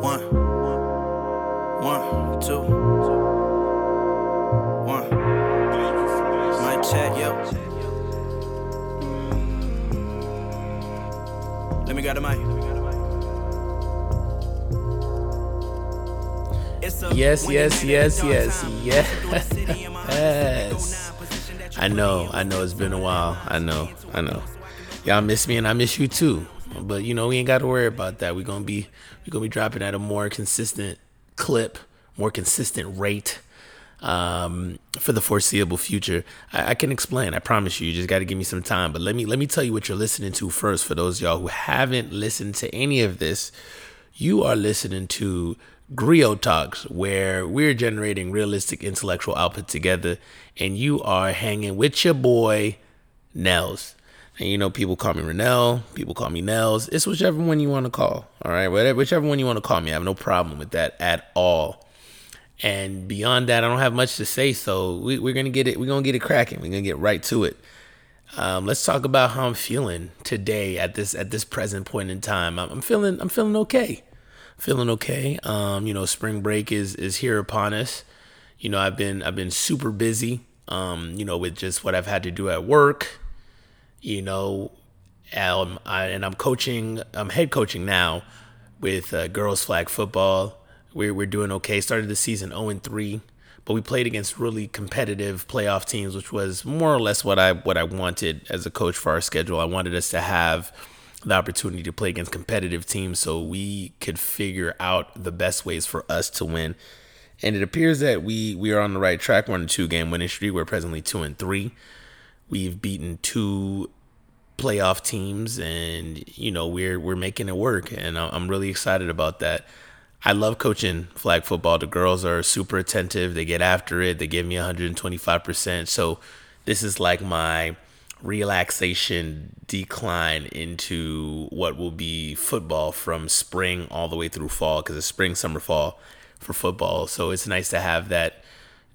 One. One, two. One. Mic check, yo. Let me grab the mic. Yes, yes, yes, yes, yes. Through the city in my Honda Civic, Yes. go nine, position that you I know, I know it's been a while. I know, I know. Y'all miss me and I miss you too. But you know, we ain't got to worry about that. We're gonna be we're gonna be dropping at a more consistent clip, more consistent rate um, for the foreseeable future. I, I can explain. I promise you. You just got to give me some time. But let me let me tell you what you're listening to first. For those of y'all who haven't listened to any of this, you are listening to Griot Talks, where we're generating realistic intellectual output together, and you are hanging with your boy Nels. And you know, people call me Renell, people call me Nels. It's whichever one you want to call. All right, whatever, whichever one you want to call me. I have no problem with that at all. And beyond that, I don't have much to say. So we, we're gonna get it. We're gonna get it cracking. We're gonna get right to it. Um, let's talk about how I'm feeling today at this at this present point in time. I'm, I'm feeling I'm feeling okay. Feeling okay. Um, you know, spring break is is here upon us. You know, I've been I've been super busy. Um, you know, with just what I've had to do at work. You know, um, I, and I'm coaching. I'm head coaching now with uh, girls flag football. We're we're doing okay. Started the season 0 and 3, but we played against really competitive playoff teams, which was more or less what I what I wanted as a coach for our schedule. I wanted us to have the opportunity to play against competitive teams so we could figure out the best ways for us to win. And it appears that we we are on the right track. We're on a two game winning streak. We're presently two and three. We've beaten two playoff teams, and you know we're we're making it work, and I'm really excited about that. I love coaching flag football. The girls are super attentive. They get after it. They give me 125%. So this is like my relaxation decline into what will be football from spring all the way through fall because it's spring, summer, fall for football. So it's nice to have that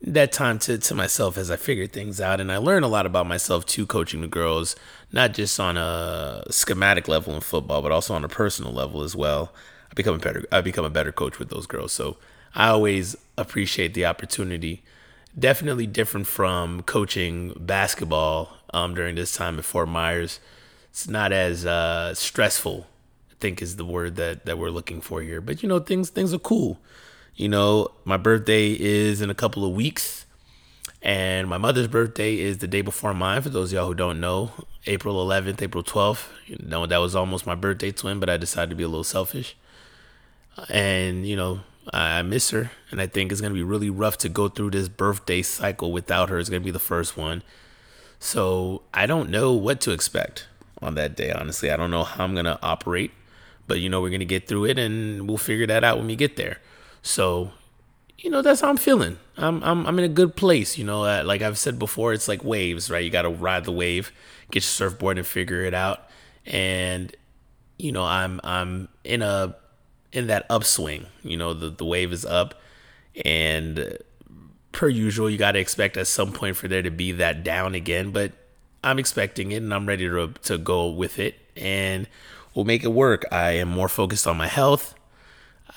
that time to, to myself as I figure things out. And I learn a lot about myself too, coaching the girls, not just on a schematic level in football, but also on a personal level as well. I become a better I become a better coach with those girls. So I always appreciate the opportunity. Definitely different from coaching basketball um, during this time at Fort Myers. It's not as uh, stressful, I think is the word that, that we're looking for here. But you know, things things are cool. You know, my birthday is in a couple of weeks, and my mother's birthday is the day before mine. For those y'all who don't know, April 11th, April 12th. You know, that was almost my birthday twin, but I decided to be a little selfish. And, you know, I I miss her, and I think it's going to be really rough to go through this birthday cycle without her. It's going to be the first one. So I don't know what to expect on that day, honestly. I don't know how I'm going to operate, but, you know, we're going to get through it, and we'll figure that out when we get there. So, you know, that's how I'm feeling. I'm I'm I'm in a good place. You know, uh, like I've said before, it's like waves, right? You got to ride the wave, get your surfboard, and figure it out. And you know, I'm I'm in a in that upswing. You know, the the wave is up, and per usual, you got to expect at some point for there to be that down again. But I'm expecting it, and I'm ready to to go with it, and we'll make it work. I am more focused on my health.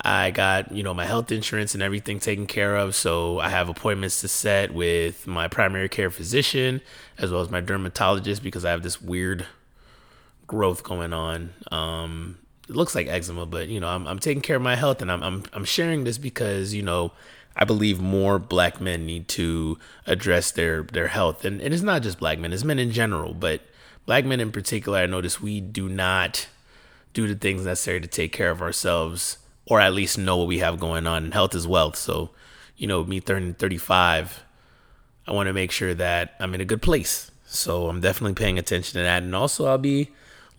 I got, you know, my health insurance and everything taken care of. So I have appointments to set with my primary care physician as well as my dermatologist because I have this weird growth going on. Um, it looks like eczema, but you know, I'm, I'm taking care of my health and I'm, I'm, I'm sharing this because, you know, I believe more black men need to address their, their health. And, and it's not just black men, it's men in general, but black men in particular, I notice we do not do the things necessary to take care of ourselves or at least know what we have going on. Health is wealth. So, you know, me turning 35, I want to make sure that I'm in a good place. So I'm definitely paying attention to that. And also I'll be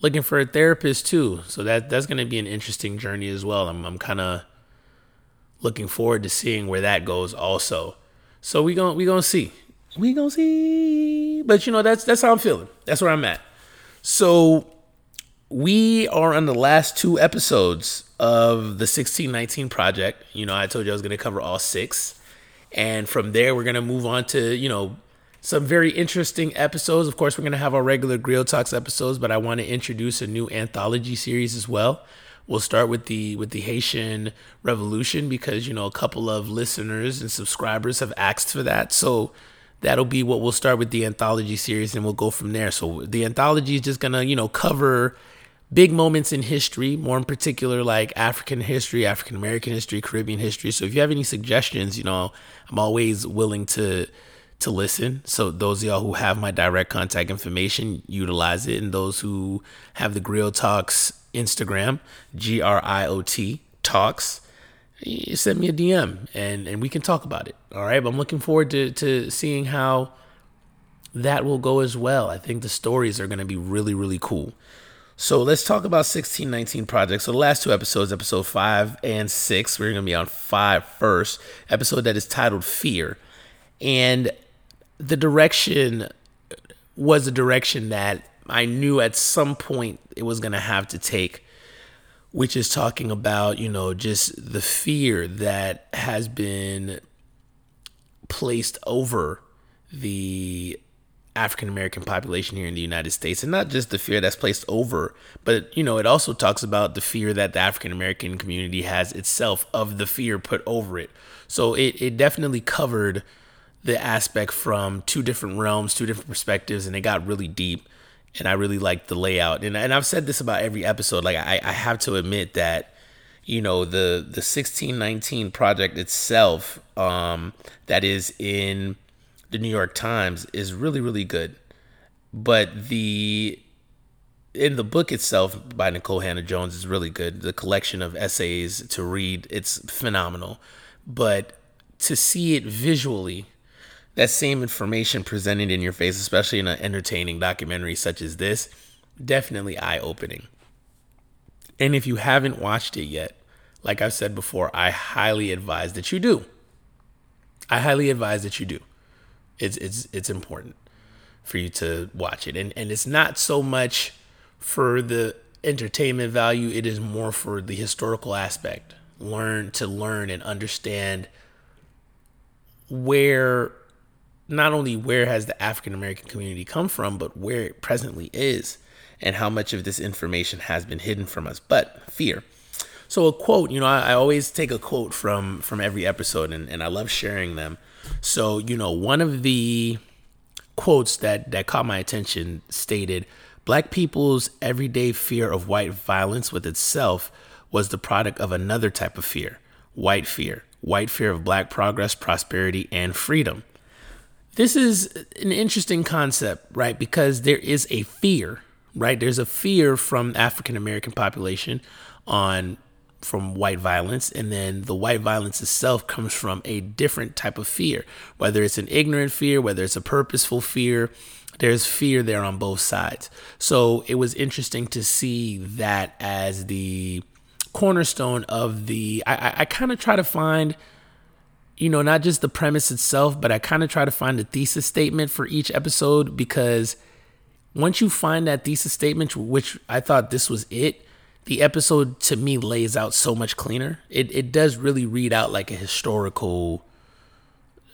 looking for a therapist too. So that that's going to be an interesting journey as well. I'm, I'm kind of looking forward to seeing where that goes also. So we going we going to see. We going to see. But you know, that's that's how I'm feeling. That's where I'm at. So we are on the last two episodes of the 1619 project. You know, I told you I was going to cover all six. And from there, we're going to move on to, you know, some very interesting episodes. Of course, we're going to have our regular Griot Talks episodes, but I want to introduce a new anthology series as well We'll start with the with the Haitian Revolution because you know a couple of listeners and subscribers have asked for that. So that'll be what we'll start with the anthology series and we'll go from there. So the anthology is just gonna, you know, cover big moments in history, more in particular like African history, African American history, Caribbean history. So if you have any suggestions, you know, I'm always willing to to listen. So those of y'all who have my direct contact information, utilize it. And those who have the Griot Talks Instagram, G R I O T Talks, eh, send me a DM and and we can talk about it. All right. But I'm looking forward to to seeing how that will go as well. I think the stories are going to be really really cool. So let's talk about 1619 projects. So the last two episodes, episode five and six, we're going to be on five first. Episode that is titled Fear, and the direction was a direction that I knew at some point it was going to have to take which is talking about, you know, just the fear that has been placed over the African American population here in the United States. And not just the fear that's placed over, but, you know, it also talks about the fear that the African American community has itself of the fear put over it. So it, it definitely covered the aspect from two different realms, two different perspectives, and it got really deep and I really like the layout. And and I've said this about every episode. Like I, I have to admit that you know the the 1619 project itself um, that is in the New York Times is really really good. But the in the book itself by Nikole Hannah-Jones is really good. The collection of essays to read, it's phenomenal. But to see it visually that same information presented in your face, especially in an entertaining documentary such as this, definitely eye opening. And if you haven't watched it yet, like I've said before, I highly advise that you do. I highly advise that you do. It's it's it's important for you to watch it. And and it's not so much for the entertainment value, it is more for the historical aspect. Learn to learn and understand where not only where has the African American community come from, but where it presently is and how much of this information has been hidden from us. But fear. So a quote, you know, I, I always take a quote from from every episode and, and I love sharing them. So, you know, one of the quotes that that caught my attention stated black people's everyday fear of white violence with itself was the product of another type of fear white fear white fear of black progress prosperity and freedom this is an interesting concept, right? Because there is a fear, right? There's a fear from African American population on from white violence and then the white violence itself comes from a different type of fear. Whether it's an ignorant fear whether it's a purposeful fear there's fear there on both sides. So it was interesting to see that as the cornerstone of the i, I, I kind of try to find you know, not just the premise itself, but I kind of try to find a thesis statement for each episode because once you find that thesis statement, which I thought this was it, the episode to me lays out so much cleaner. It it does really read out like a historical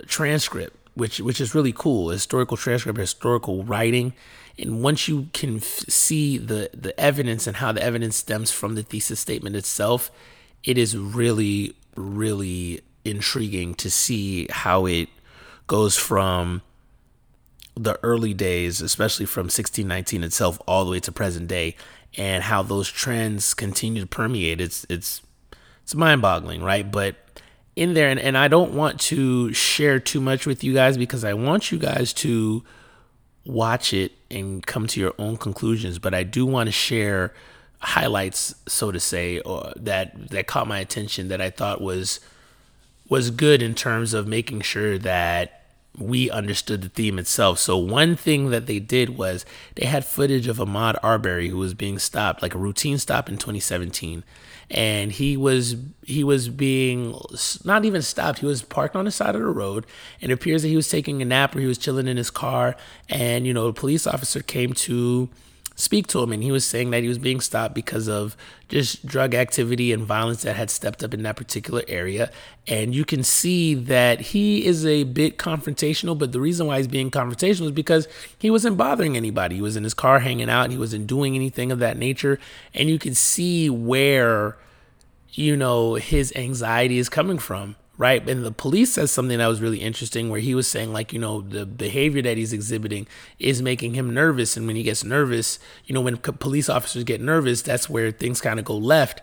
transcript, which which is really cool. Historical transcript, historical writing, and once you can f- see the the evidence and how the evidence stems from the thesis statement itself, it is really really intriguing to see how it goes from the early days, especially from 1619 itself, all the way to present day, and how those trends continue to permeate. It's it's it's mind-boggling, right? But in there, and, and I don't want to share too much with you guys because I want you guys to watch it and come to your own conclusions. But I do want to share highlights, so to say, or that that caught my attention that I thought was was good in terms of making sure that we understood the theme itself. So one thing that they did was they had footage of Ahmaud Arbery who was being stopped, like a routine stop in 2017, and he was he was being not even stopped. He was parked on the side of the road, and it appears that he was taking a nap or he was chilling in his car, and you know a police officer came to speak to him and he was saying that he was being stopped because of just drug activity and violence that had stepped up in that particular area. And you can see that he is a bit confrontational but the reason why he's being confrontational is because he wasn't bothering anybody. He was in his car hanging out he wasn't doing anything of that nature. And you can see where you know his anxiety is coming from right? And the police says something that was really interesting where he was saying, like, you know, the behavior that he's exhibiting is making him nervous. And when he gets nervous, you know, when police officers get nervous, that's where things kind of go left.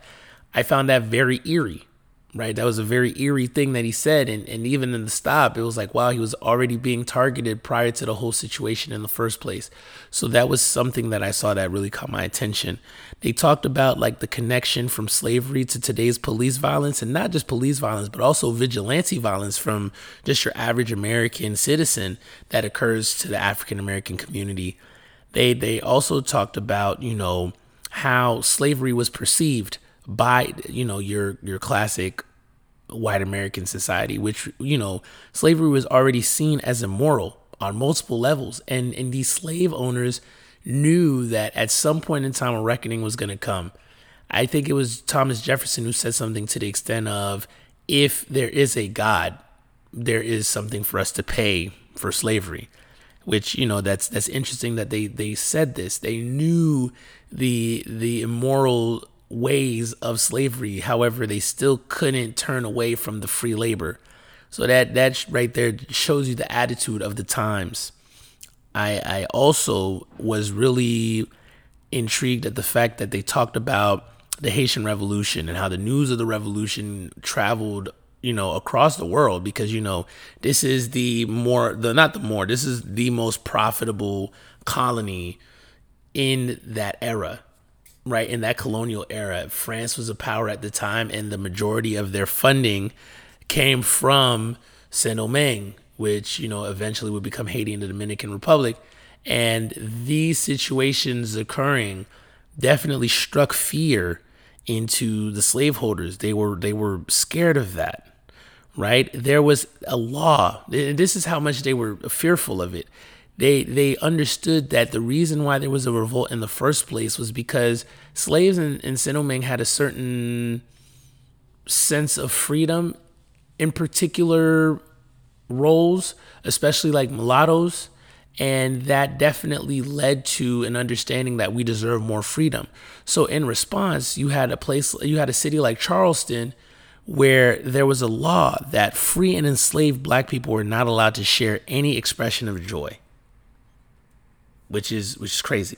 I found that very eerie, right? That was a very eerie thing that he said. And, and even in the stop, it was like, wow, he was already being targeted prior to the whole situation in the first place. So that was something that I saw that really caught my attention. They talked about like the connection from slavery to today's police violence, and not just police violence, but also vigilante violence from just your average American citizen that occurs to the African American community. They they also talked about, you know, how slavery was perceived by you know your your classic white American society, which you know slavery was already seen as immoral on multiple levels, and and these slave owners knew that at some point in time a reckoning was going to come. I think it was Thomas Jefferson who said something to the extent of, "If there is a God, there is something for us to pay for slavery." Which you know that's that's interesting that they they said this. They knew the the immoral ways of slavery. However, they still couldn't turn away from the free labor. So that that right there shows you the attitude of the times. I I also was really intrigued at the fact that they talked about the Haitian Revolution and how the news of the revolution traveled, you know, across the world because you know this is the more the not the more this is the most profitable colony in that era right in that colonial era france was a power at the time and the majority of their funding came from saint-domingue which you know eventually would become haiti and the dominican republic. And these situations occurring definitely struck fear into the slaveholders. They were they were scared of that right? There was a law and this is how much they were fearful of it they they understood that the reason why there was a revolt in the first place was because slaves in, in Saint-Domingue had a certain sense of freedom in particular roles, especially like mulattoes. And that definitely led to an understanding that we deserve more freedom. So, in response, you had a place, you had a city like Charleston where there was a law that free and enslaved black people were not allowed to share any expression of joy which is which is crazy,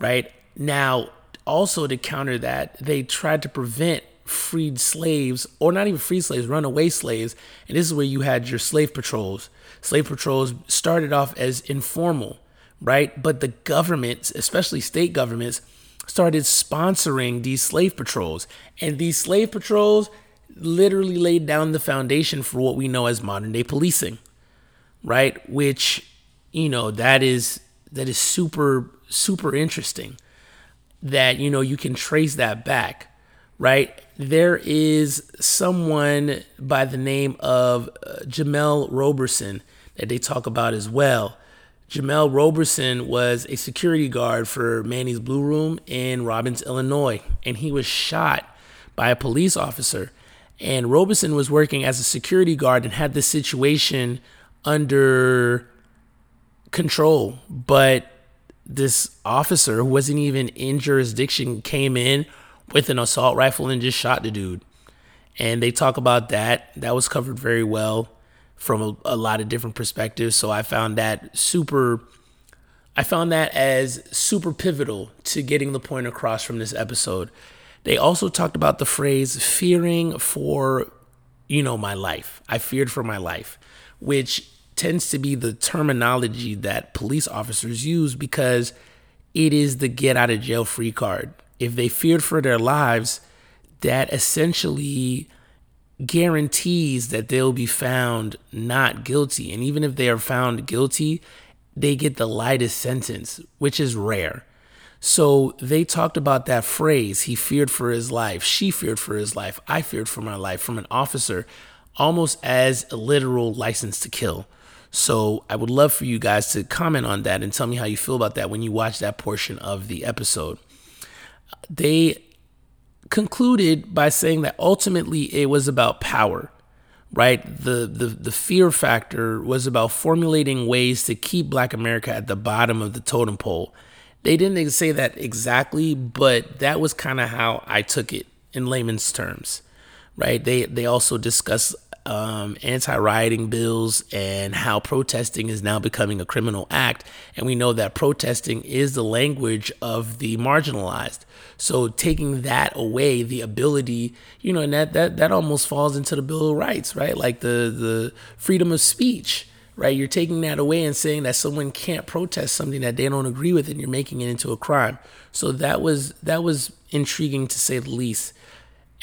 right? Now, also to counter that, they tried to prevent freed slaves, or not even freed slaves, runaway slaves, and this is where you had your slave patrols. Slave patrols started off as informal, right? But the governments, especially state governments, started sponsoring these slave patrols, and these slave patrols literally laid down the foundation for what we know as modern day policing, right? Which, you know, that is that is super super interesting that you know you can trace that back right there is someone by the name of uh, Jemel Roberson that they talk about as well Jemel Roberson was a security guard for Manny's Blue Room in Robbins, Illinois, and he was shot by a police officer. And Roberson was working as a security guard and had this situation under control, but this officer who wasn't even in jurisdiction came in with an assault rifle and just shot the dude. And they talk about that. That was covered very well from a, a lot of different perspectives. So I found that super I found that as super pivotal to getting the point across from this episode. They also talked about the phrase fearing for, you know, my life. I feared for my life, which tends to be the terminology that police officers use because it is the get out of jail free card. If they feared for their lives, that essentially guarantees that they'll be found not guilty. And even if they are found guilty, they get the lightest sentence, which is rare. So they talked about that phrase, he feared for his life, she feared for his life, I feared for my life from an officer, almost as a literal license to kill. So I would love for you guys to comment on that and tell me how you feel about that when you watch that portion of the episode. They concluded by saying that ultimately it was about power right? The, the the fear factor was about formulating ways to keep black america at the bottom of the totem pole. They didn't say that exactly but that was kind of how i took it in layman's terms right? They they also discuss um, anti-rioting bills and how protesting is now becoming a criminal act. And we know that protesting is the language of the marginalized. So taking that away the ability you know and that that, that almost falls into the bill of rights right? Like the the freedom of speech right? You're taking that away and saying that someone can't protest something that they don't agree with and you're making it into a crime. So that was that was intriguing to say the least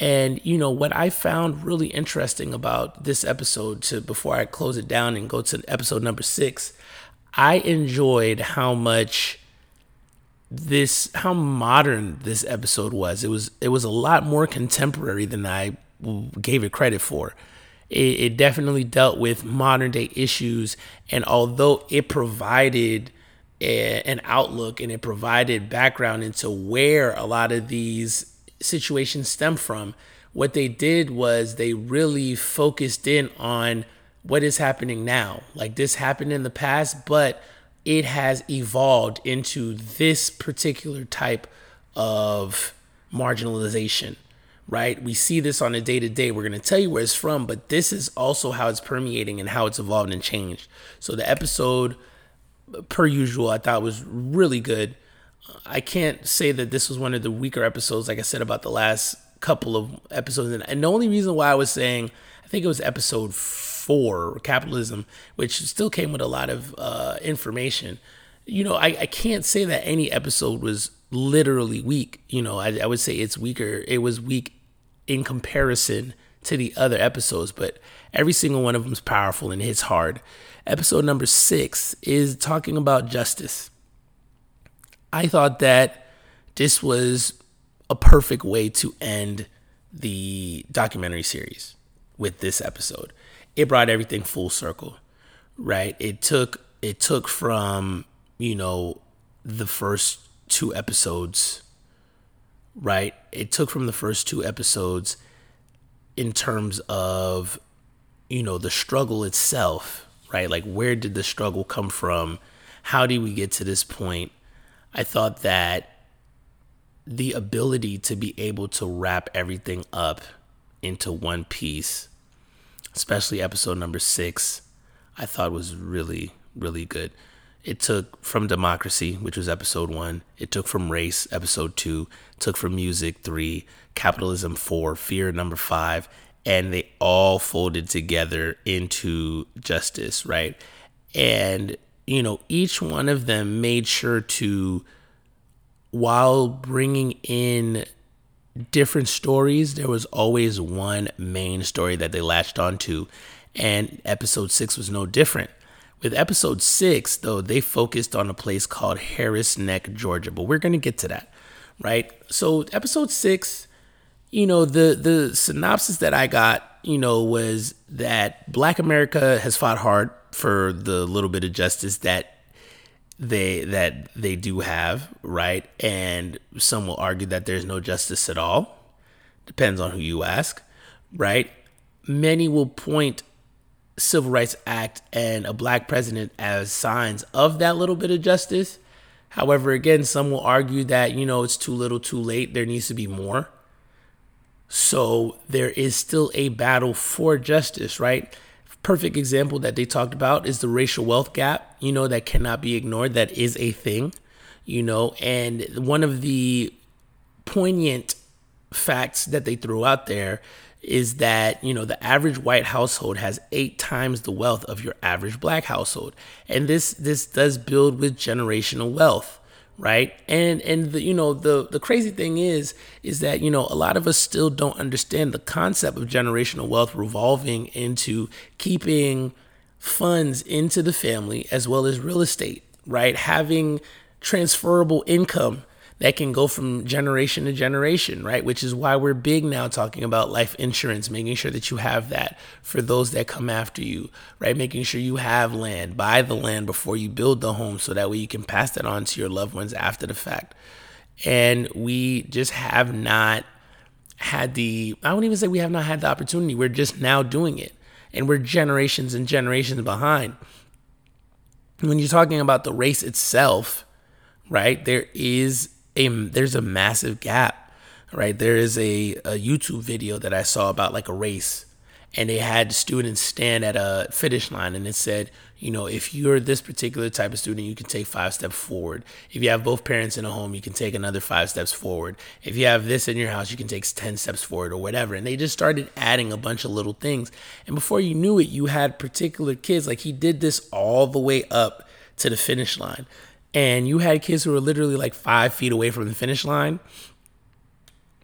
and you know what I found really interesting about this episode to before I close it down and go to episode number 6, I enjoyed how much this how modern this episode was. It was it was a lot more contemporary than I gave it credit for. It, it definitely dealt with modern day issues, and although it provided an outlook and it provided background into where a lot of these situation stem from. What they did was they really focused in on what is happening now. Like this happened in the past, but it has evolved into this particular type of marginalization, right? We see this on a day to day. We're going to tell you where it's from, but this is also how it's permeating and how it's evolved and changed. So the episode, per usual, I thought was really good. I can't say that this was one of the weaker episodes, like I said about the last couple of episodes. And the only reason why I was saying, I think it was episode four, capitalism, which still came with a lot of uh, information. You know, I, I can't say that any episode was literally weak. You know, I, I would say it's weaker. It was weak in comparison to the other episodes, but every single one of them is powerful and hits hard. Episode number six is talking about justice. I thought that this was a perfect way to end the documentary series with this episode. It brought everything full circle, right? It took it took from, you know, the first two episodes, right? It took from the first two episodes in terms of you know, the struggle itself, right? Like where did the struggle come from? How did we get to this point? I thought that the ability to be able to wrap everything up into one piece, especially episode number six, I thought was really, really good. It took from democracy, which was episode one. It took from race, episode two. Took from music, three. Capitalism, four. Fear, number five. And they all folded together into justice, right? And you know, each one of them made sure to, while bringing in different stories, there was always one main story that they latched onto. And episode six was no different. With episode six, though, they focused on a place called Harris Neck, Georgia, but we're going to get to that, right? So, episode six, you know, the the synopsis that I got, you know, was that Black America has fought hard for the little bit of justice that they that they do have, right? And some will argue that there's no justice at all. Depends on who you ask, right? Many will point Civil Rights Act and a black president as signs of that little bit of justice. However, again, some will argue that, you know, it's too little, too late. There needs to be more. So there is still a battle for justice, right? perfect example that they talked about is the racial wealth gap, you know, that cannot be ignored. That is a thing, you know, and one of the poignant facts that they threw out there is that, you know, the average white household has eight times the wealth of your average black household. And this this does build with generational wealth right? And and the, you know the the crazy thing is is that you know a lot of us still don't understand the concept of generational wealth revolving into keeping funds into the family as well as real estate right? Having transferable income that can go from generation to generation, right? Which is why we're big now talking about life insurance, making sure that you have that for those that come after you, right? Making sure you have land, buy the land before you build the home so that way you can pass that on to your loved ones after the fact. And we just have not had the, I wouldn't even say we have not had the opportunity. We're just now doing it. And we're generations and generations behind. When you're talking about the race itself, right, there is a there's a massive gap, right? There is a, a YouTube video that I saw about like a race, and they had students stand at a finish line, and it said, you know, if you're this particular type of student, you can take five steps forward. If you have both parents in a home, you can take another five steps forward. If you have this in your house, you can take 10 steps forward or whatever. And they just started adding a bunch of little things. And before you knew it, you had particular kids. Like he did this all the way up to the finish line and you had kids who were literally like five feet away from the finish line.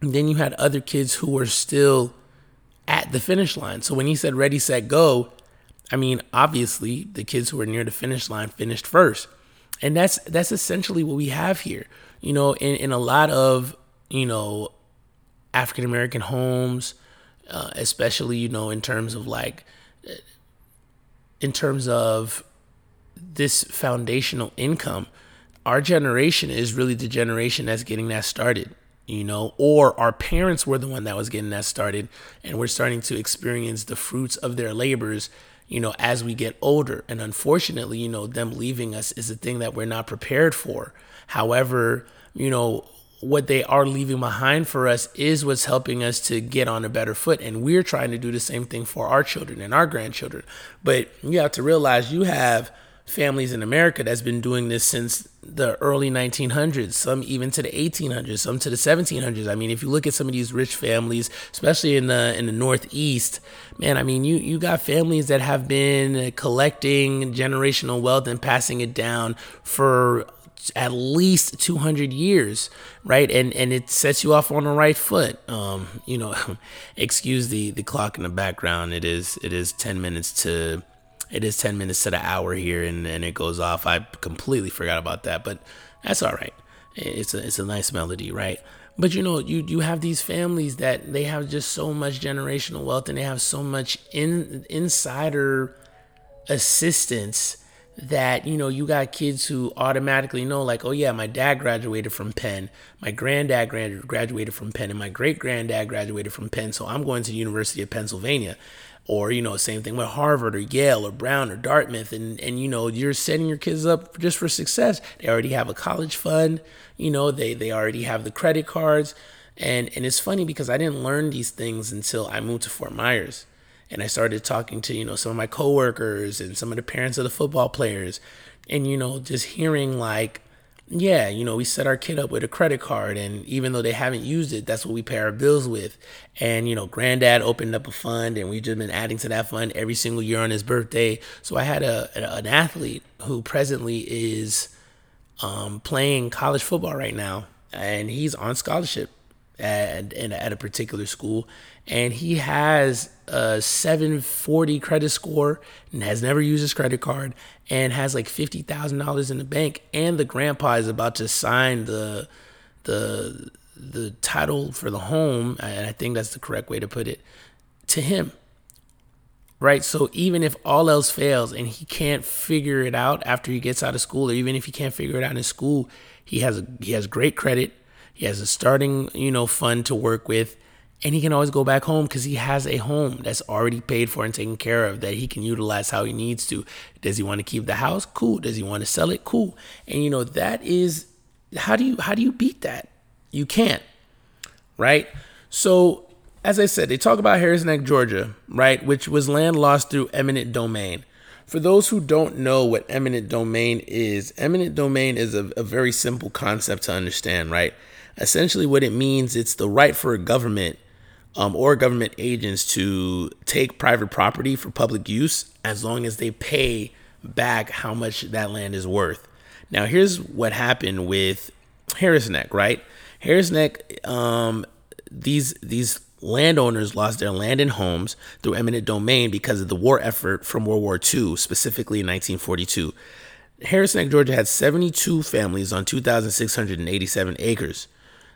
And then you had other kids who were still at the finish line. So when he said ready, set, go, I mean, obviously the kids who were near the finish line finished first. And that's that's essentially what we have here. You know, in, in a lot of, you know, African American homes, uh, especially, you know, in terms of like in terms of this foundational income, our generation is really the generation that's getting that started, you know, or our parents were the one that was getting that started, and we're starting to experience the fruits of their labors, you know, as we get older. And unfortunately, you know, them leaving us is a thing that we're not prepared for. However, you know, what they are leaving behind for us is what's helping us to get on a better foot. And we're trying to do the same thing for our children and our grandchildren. But you have to realize you have families in America that's been doing this since the early 1900s, some even to the 1800s, some to the 1700s. I mean, if you look at some of these rich families, especially in the in the Northeast, man, I mean, you you got families that have been collecting generational wealth and passing it down for at least 200 years right? And and it sets you off on the right foot. Um you know excuse the the clock in the background. It is it is 10 minutes to it is 10 minutes to the hour here and, and it goes off. I completely forgot about that, but that's all right. It's a, it's a nice melody, right? But you know, you, you have these families that they have just so much generational wealth and they have so much in, insider assistance that you know you got kids who automatically know like oh yeah my dad graduated from penn my granddad graduated from penn and my great granddad graduated from penn so i'm going to the university of pennsylvania or you know same thing with harvard or yale or brown or dartmouth and and you know you're setting your kids up just for success. They already have a college fund you know they they already have the credit cards. And and it's funny because i didn't learn these things until i moved to fort myers and i started talking to you know some of my coworkers and some of the parents of the football players and you know just hearing like yeah, you know, we set our kid up with a credit card, and even though they haven't used it, that's what we pay our bills with. And, you know, granddad opened up a fund, and we've just been adding to that fund every single year on his birthday. So I had a, an athlete who presently is um, playing college football right now, and he's on scholarship at, at a particular school. And he has a 740 credit score and has never used his credit card and has like $50,000 in the bank and the grandpa is about to sign the the the title for the home and I think that's the correct way to put it to him right so even if all else fails and he can't figure it out after he gets out of school or even if he can't figure it out in school he has a, he has great credit he has a starting you know fund to work with and he can always go back home because he has a home that's already paid for and taken care of that he can utilize how he needs to. Does he want to keep the house? Cool. Does he want to sell it? Cool. And you know that is how do you how do you beat that? You can't, right? So as I said, they talk about Harris Neck, Georgia, right, which was land lost through eminent domain. For those who don't know what eminent domain is, eminent domain is a, a very simple concept to understand, right? Essentially, what it means, it's the right for a government um, or government agents to take private property for public use as long as they pay back how much that land is worth. Now, here's what happened with Harris Neck, right? Harris Neck, um, these these landowners lost their land and homes through eminent domain because of the war effort from World War II, specifically in 1942. Harrison Neck, Georgia had 72 families on 2,687 acres.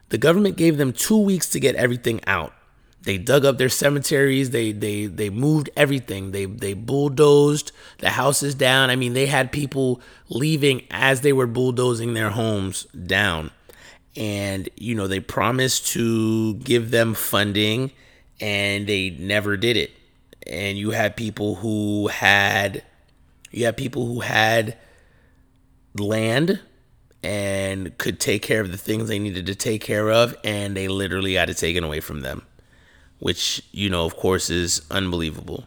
The government gave them two weeks to get everything out. They dug up their cemeteries. They they they moved everything. They they bulldozed the houses down. I mean, they had people leaving as they were bulldozing their homes down. And you know, they promised to give them funding and they never did it. And you had people who had you had people who had land and could take care of the things they needed to take care of and they literally got it taken away from them which you know of course is unbelievable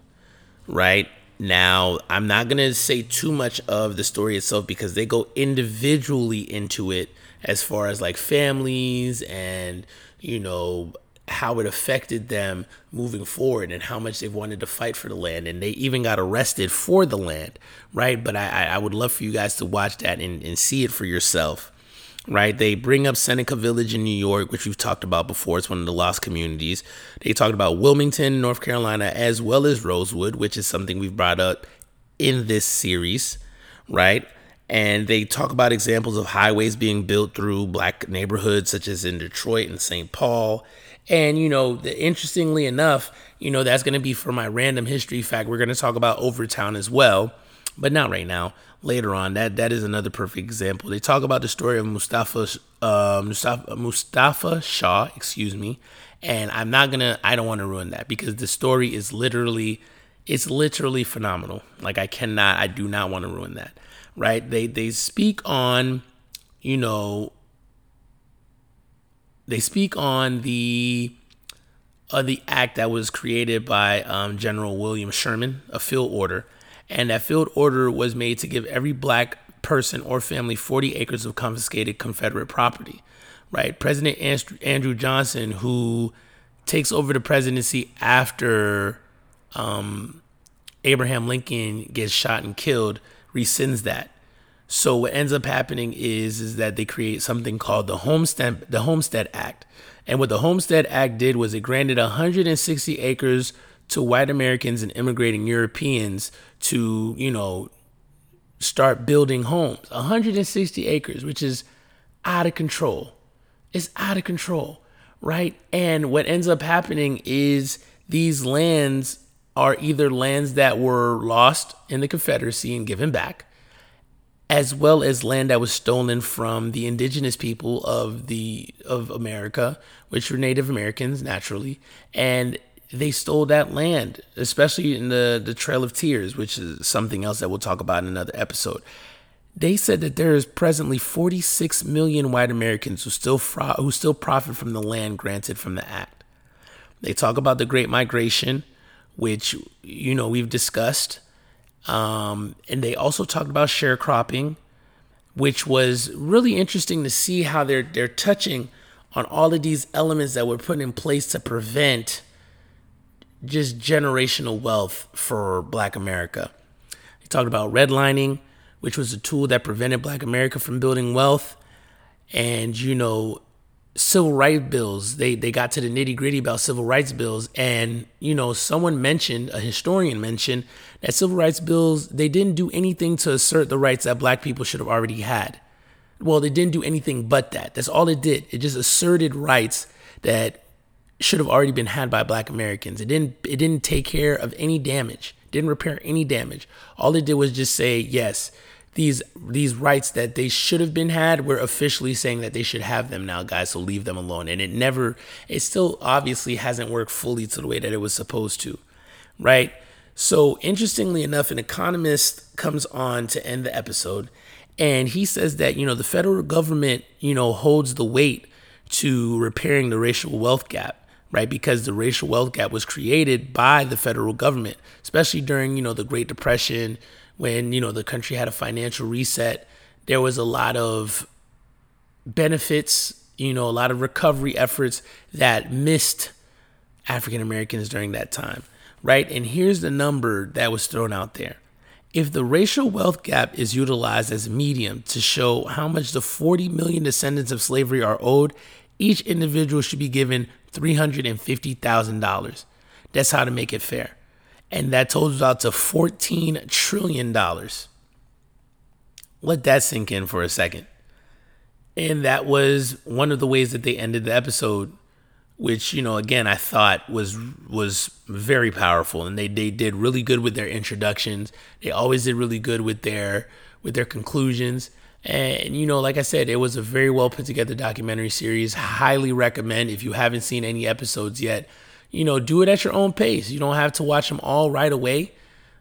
right now i'm not going to say too much of the story itself because they go individually into it as far as like families and you know how it affected them moving forward and how much they've wanted to fight for the land. And they even got arrested for the land, right? But I, I would love for you guys to watch that and, and see it for yourself, right? They bring up Seneca Village in New York, which we've talked about before. It's one of the lost communities. They talked about Wilmington, North Carolina, as well as Rosewood, which is something we've brought up in this series, right? And they talk about examples of highways being built through black neighborhoods such as in Detroit and St. Paul and, you know, interestingly enough, you know, that's going to be for my random history fact. We're going to talk about Overtown as well, but not right now. Later on, that that is another perfect example. They talk about the story of Mustafa uh, Mustafa, Mustafa Shah, excuse me, and I'm not gonna. I don't want to ruin that because the story is literally, it's literally phenomenal. Like I cannot, I do not want to ruin that. Right? They they speak on, you know, they speak on the uh, the act that was created by um, General William Sherman, a field order, and that field order was made to give every black person or family 40 acres of confiscated Confederate property. Right, President Andrew Johnson, who takes over the presidency after um, Abraham Lincoln gets shot and killed, rescinds that. So what ends up happening is is that they create something called the Homestead the Homestead Act. And what the Homestead Act did was it granted 160 acres to white Americans and immigrating Europeans to, you know, start building homes. 160 acres, which is out of control. It's out of control, right? And what ends up happening is these lands are either lands that were lost in the Confederacy and given back, as well as land that was stolen from the indigenous people of the of America, which were Native Americans naturally, and they stole that land, especially in the the Trail of Tears, which is something else that we'll talk about in another episode. They said that there is presently 46 million white Americans who still fro- who still profit from the land granted from the act. They talk about the Great Migration, which you know we've discussed um, and they also talked about sharecropping, which was really interesting to see how they're they're touching on all of these elements that were put in place to prevent just generational wealth for Black America. They talked about redlining, which was a tool that prevented Black America from building wealth, and you know civil rights bills. They they got to the nitty gritty about civil rights bills, and you know, someone mentioned, a historian mentioned that civil rights bills they didn't do anything to assert the rights that black people should have already had. Well, they didn't do anything but that. That's all it did. It just asserted rights that should have already been had by black Americans. It didn't it didn't take care of any damage. Didn't repair any damage. All it did was just say, yes, these these rights that they should have been had we're officially saying that they should have them now guys so leave them alone. And it never it still obviously hasn't worked fully to the way that it was supposed to right? So interestingly enough an economist comes on to end the episode and he says that you know the federal government you know holds the weight to repairing the racial wealth gap right? Because the racial wealth gap was created by the federal government especially during you know the great depression when you know the country had a financial reset there was a lot of benefits you know a lot of recovery efforts that missed african americans during that time right? And here's the number that was thrown out there. If the racial wealth gap is utilized as a medium to show how much the 40 million descendants of slavery are owed each individual should be given $350,000 that's how to make it fair and that totals out to $14 trillion. Let that sink in for a second. And that was one of the ways that they ended the episode, which, you know, again, I thought was was very powerful. And they, they did really good with their introductions. They always did really good with their with their conclusions. And you know, like I said, it was a very well put together documentary series. Highly recommend if you haven't seen any episodes yet. You know, do it at your own pace. You don't have to watch them all right away.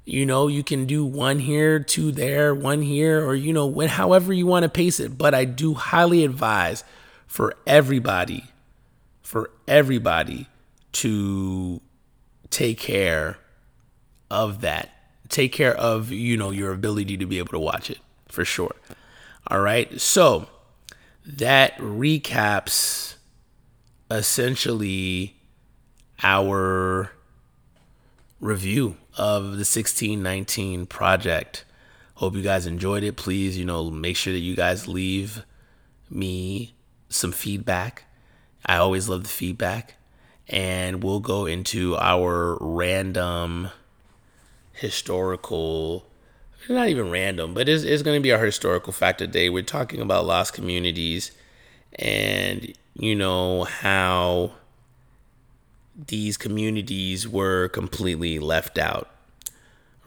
You know, you can do one here, two there, one here, or you know, when however you want to pace it. But I do highly advise for everybody, for everybody to take care of that. Take care of, you know, your ability to be able to watch it for sure. All right. So that recaps essentially our review of the 1619 project. Hope you guys enjoyed it. Please, you know, make sure that you guys leave me some feedback. I always love the feedback. And we'll go into our random historical not even random, but it's, it's going to be our historical fact today. We're talking about lost communities and, you know, how these communities were completely left out,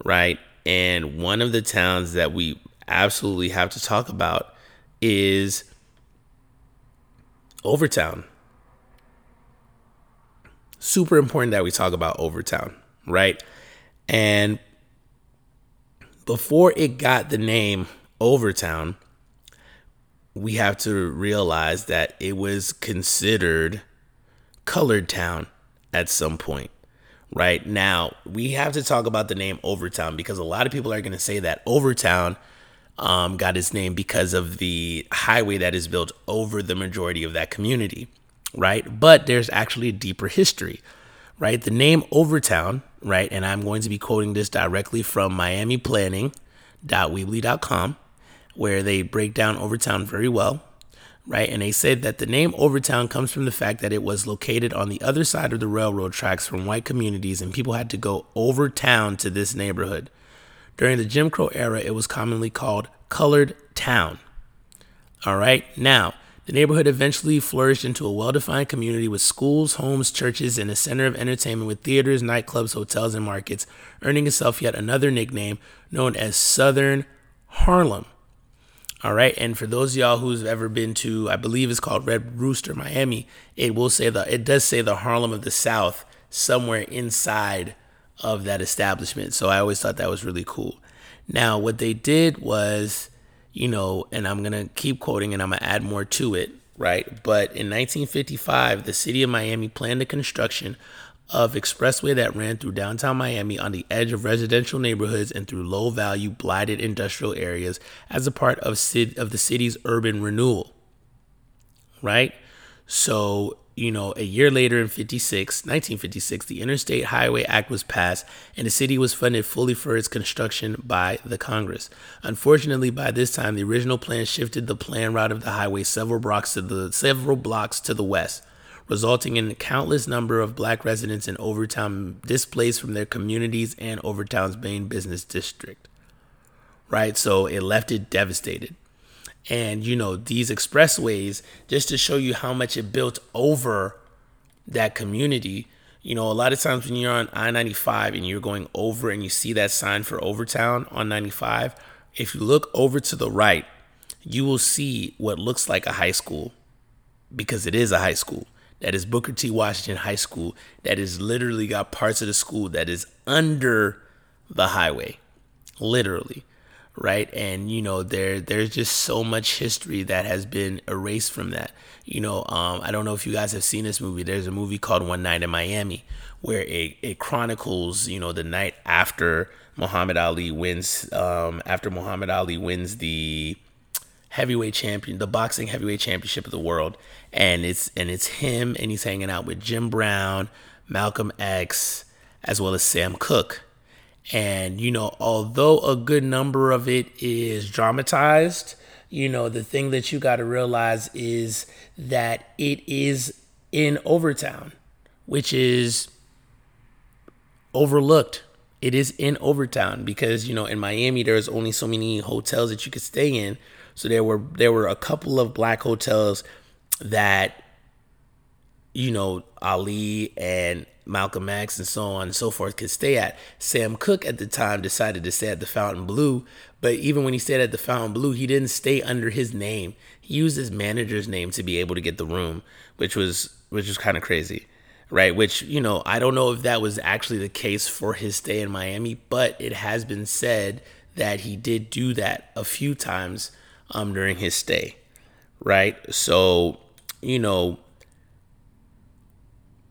right? And one of the towns that we absolutely have to talk about is Overtown. Super important that we talk about Overtown, right? And before it got the name Overtown, we have to realize that it was considered Colored Town at some point. Right now, we have to talk about the name Overtown because a lot of people are going to say that Overtown um, got its name because of the highway that is built over the majority of that community, right? But there's actually a deeper history, right? The name Overtown right? And I'm going to be quoting this directly from miamiplanning.weebly.com, where they break down Overtown very well, right? And they said that the name Overtown comes from the fact that it was located on the other side of the railroad tracks from white communities, and people had to go over town to this neighborhood. During the Jim Crow era, it was commonly called Colored Town. All right, now the neighborhood eventually flourished into a well defined community with schools, homes, churches, and a center of entertainment with theaters, nightclubs, hotels, and markets, earning itself yet another nickname known as Southern Harlem. All right, and for those of y'all who's ever been to, I believe it's called Red Rooster, Miami, it will say the it does say the Harlem of the South somewhere inside of that establishment. So I always thought that was really cool. Now, what they did was you know, and I'm going to keep quoting and I'm going to add more to it, right? But in 1955, the city of Miami planned the construction of expressway that ran through downtown Miami on the edge of residential neighborhoods and through low value blighted industrial areas as a part of, of the city's urban renewal. Right? So you know, a year later in 56, 1956, the Interstate Highway Act was passed and the city was funded fully for its construction by the Congress. Unfortunately, by this time, the original plan shifted the plan route of the highway several blocks to the several blocks to the west, resulting in a countless number of black residents in Overtown displaced from their communities and Overtown's main business district. Right? So it left it devastated and you know these expressways just to show you how much it built over that community you know a lot of times when you're on i-95 and you're going over and you see that sign for overtown on 95 if you look over to the right you will see what looks like a high school because it is a high school that is booker t. Washington high school that is literally got parts of the school that is under the highway literally right? And you know there there's just so much history that has been erased from that. You know um, i don't know if you guys have seen this movie. There's a movie called one night in miami where it, it chronicles you know the night after muhammad ali wins um, after muhammad ali wins the heavyweight champion the boxing heavyweight championship of the world. And it's and it's him and he's hanging out with jim brown malcolm x as well as sam cooke. And, you know, although a good number of it is dramatized, you know, the thing that you got to realize is that it is in Overtown, which is overlooked. It is in Overtown because you know in Miami there's only so many hotels that you could stay in. So there were there were a couple of black hotels that you know Ali and Malcolm X and so on and so forth could stay at. Sam Cooke at the time decided to stay at the Fontainebleau, but even when he stayed at the Fontainebleau, he didn't stay under his name. He used his manager's name to be able to get the room, which was which was kind of crazy. Right, which, you know, I don't know if that was actually the case for his stay in Miami, but it has been said that he did do that a few times um, during his stay. Right. So, you know,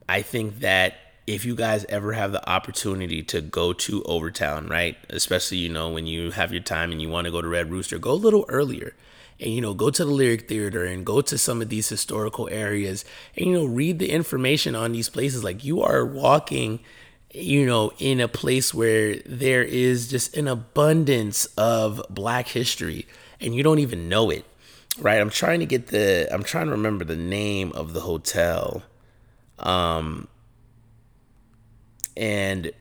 I think that if you guys ever have the opportunity to go to Overtown, right? Especially, you know, when you have your time and you want to go to Red Rooster, go a little earlier. And, you know, go to the Lyric Theater and go to some of these historical areas and, you know, read the information on these places. Like you are walking, you know, in a place where there is just an abundance of black history and you don't even know it, right? I'm trying to get the, I'm trying to remember the name of the hotel. Um, and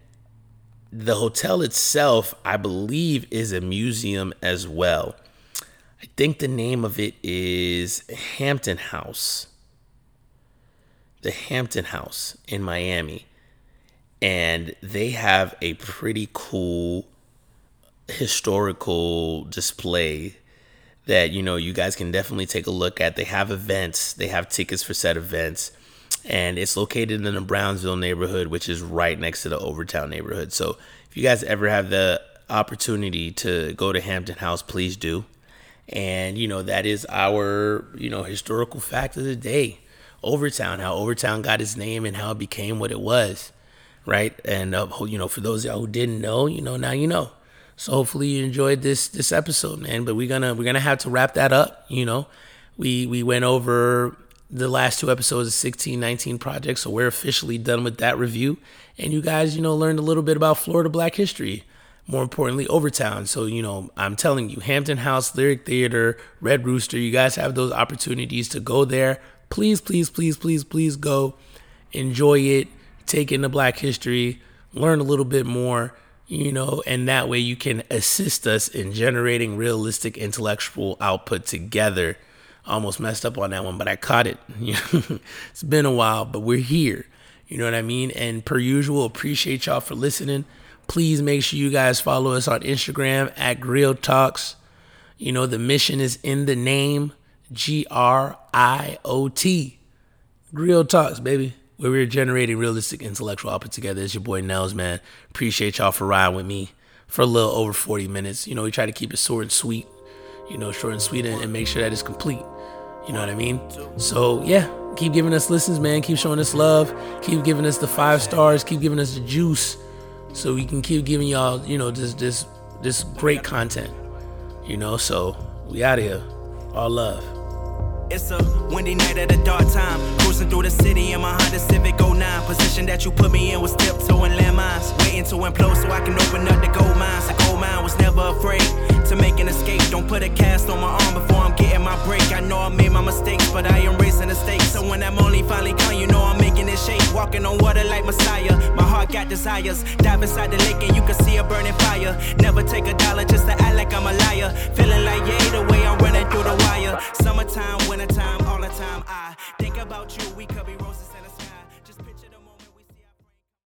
the hotel itself, I believe, is a museum as well. I think the name of it is Hampton House. The Hampton House in Miami. And they have a pretty cool historical display that you know you guys can definitely take a look at. They have events, they have tickets for set events and it's located in the Brownsville neighborhood, which is right next to the Overtown neighborhood. So if you guys ever have the opportunity to go to Hampton House, please do. And you know that is our you know historical fact of the day, Overtown. How Overtown got its name and how it became what it was, right? And uh, you know for those y'all who didn't know, you know now you know. So hopefully you enjoyed this this episode, man. But we're gonna we're gonna have to wrap that up. You know, we we went over the last two episodes of 1619 Project. So we're officially done with that review. And you guys, you know, learned a little bit about Florida Black history. More importantly, Overtown. So, you know, I'm telling you, Hampton House, Lyric Theater, Red Rooster, you guys have those opportunities to go there. Please, please, please, please, please go. Enjoy it. Take in the black history. Learn a little bit more, you know, and that way you can assist us in generating realistic intellectual output together almost messed up on that one, but I caught it. it's been a while, but we're here. You know what I mean? And per usual, appreciate y'all for listening. Please make sure you guys follow us on Instagram at Griot Talks. You know, the mission is in the name G R I O T. Griot Talks, baby. Where we're generating realistic intellectual output together. It's your boy Nels, man. Appreciate y'all for riding with me for a little over 40 minutes. You know, we try to keep it short and sweet, you know, short and sweet and, and make sure that it's complete. You know what I mean? So yeah, keep giving us listens, man. Keep showing us love. Keep giving us the five stars. Keep giving us the juice, so we can keep giving y'all, you know, this this this great content. You know, so we out of here. All love. It's a windy night at a dark time. Cruising through the city in my Honda Civic 09. Position that you put me in was tiptoeing landmines. Waiting to implode so I can open up the gold mines. The gold mine was never afraid to make an escape. Don't put a cast on my arm before I'm getting my break. I know I made my mistakes, but I am racing the stakes. So when I'm only finally come, you know I'm making it shake. Walking on water like Messiah. My heart got desires. Dive inside the lake and you can see a burning fire. Never take a dollar just to act like I'm a liar. Feeling like yeah, the way I'm running through the wire. Summertime, wintertime, all the time. I think about you